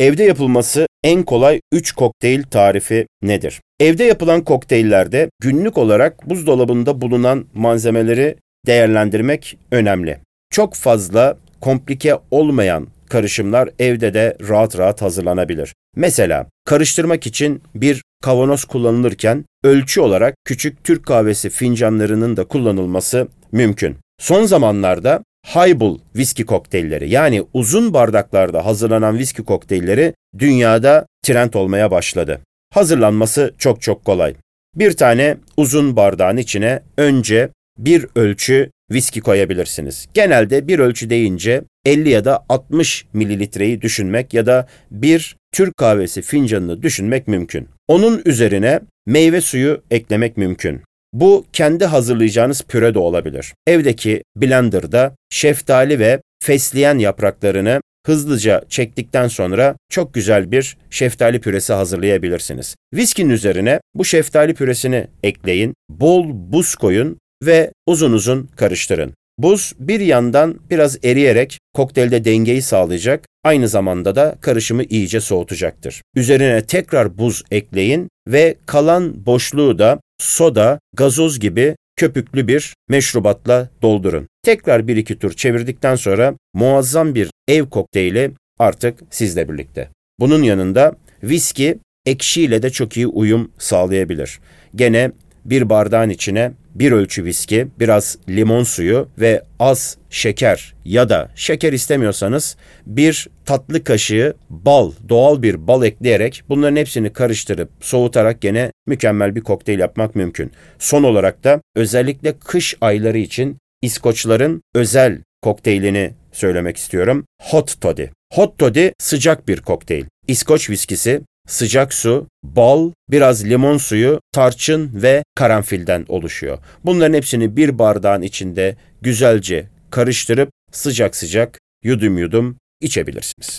Evde yapılması en kolay 3 kokteyl tarifi nedir? Evde yapılan kokteyllerde günlük olarak buzdolabında bulunan malzemeleri değerlendirmek önemli. Çok fazla komplike olmayan karışımlar evde de rahat rahat hazırlanabilir. Mesela karıştırmak için bir kavanoz kullanılırken ölçü olarak küçük Türk kahvesi fincanlarının da kullanılması mümkün. Son zamanlarda highball viski kokteylleri yani uzun bardaklarda hazırlanan viski kokteylleri dünyada trend olmaya başladı. Hazırlanması çok çok kolay. Bir tane uzun bardağın içine önce bir ölçü viski koyabilirsiniz. Genelde bir ölçü deyince 50 ya da 60 mililitreyi düşünmek ya da bir Türk kahvesi fincanını düşünmek mümkün. Onun üzerine meyve suyu eklemek mümkün. Bu kendi hazırlayacağınız püre de olabilir. Evdeki blenderda şeftali ve fesleğen yapraklarını hızlıca çektikten sonra çok güzel bir şeftali püresi hazırlayabilirsiniz. Viskinin üzerine bu şeftali püresini ekleyin, bol buz koyun ve uzun uzun karıştırın. Buz bir yandan biraz eriyerek kokteylde dengeyi sağlayacak, aynı zamanda da karışımı iyice soğutacaktır. Üzerine tekrar buz ekleyin ve kalan boşluğu da soda, gazoz gibi köpüklü bir meşrubatla doldurun. Tekrar bir iki tur çevirdikten sonra muazzam bir ev kokteyli artık sizle birlikte. Bunun yanında viski ekşiyle de çok iyi uyum sağlayabilir. Gene bir bardağın içine bir ölçü viski, biraz limon suyu ve az şeker ya da şeker istemiyorsanız bir tatlı kaşığı bal, doğal bir bal ekleyerek bunların hepsini karıştırıp soğutarak gene mükemmel bir kokteyl yapmak mümkün. Son olarak da özellikle kış ayları için İskoçların özel kokteylini söylemek istiyorum. Hot Toddy. Hot Toddy sıcak bir kokteyl. İskoç viskisi sıcak su, bal, biraz limon suyu, tarçın ve karanfilden oluşuyor. Bunların hepsini bir bardağın içinde güzelce karıştırıp sıcak sıcak yudum yudum içebilirsiniz.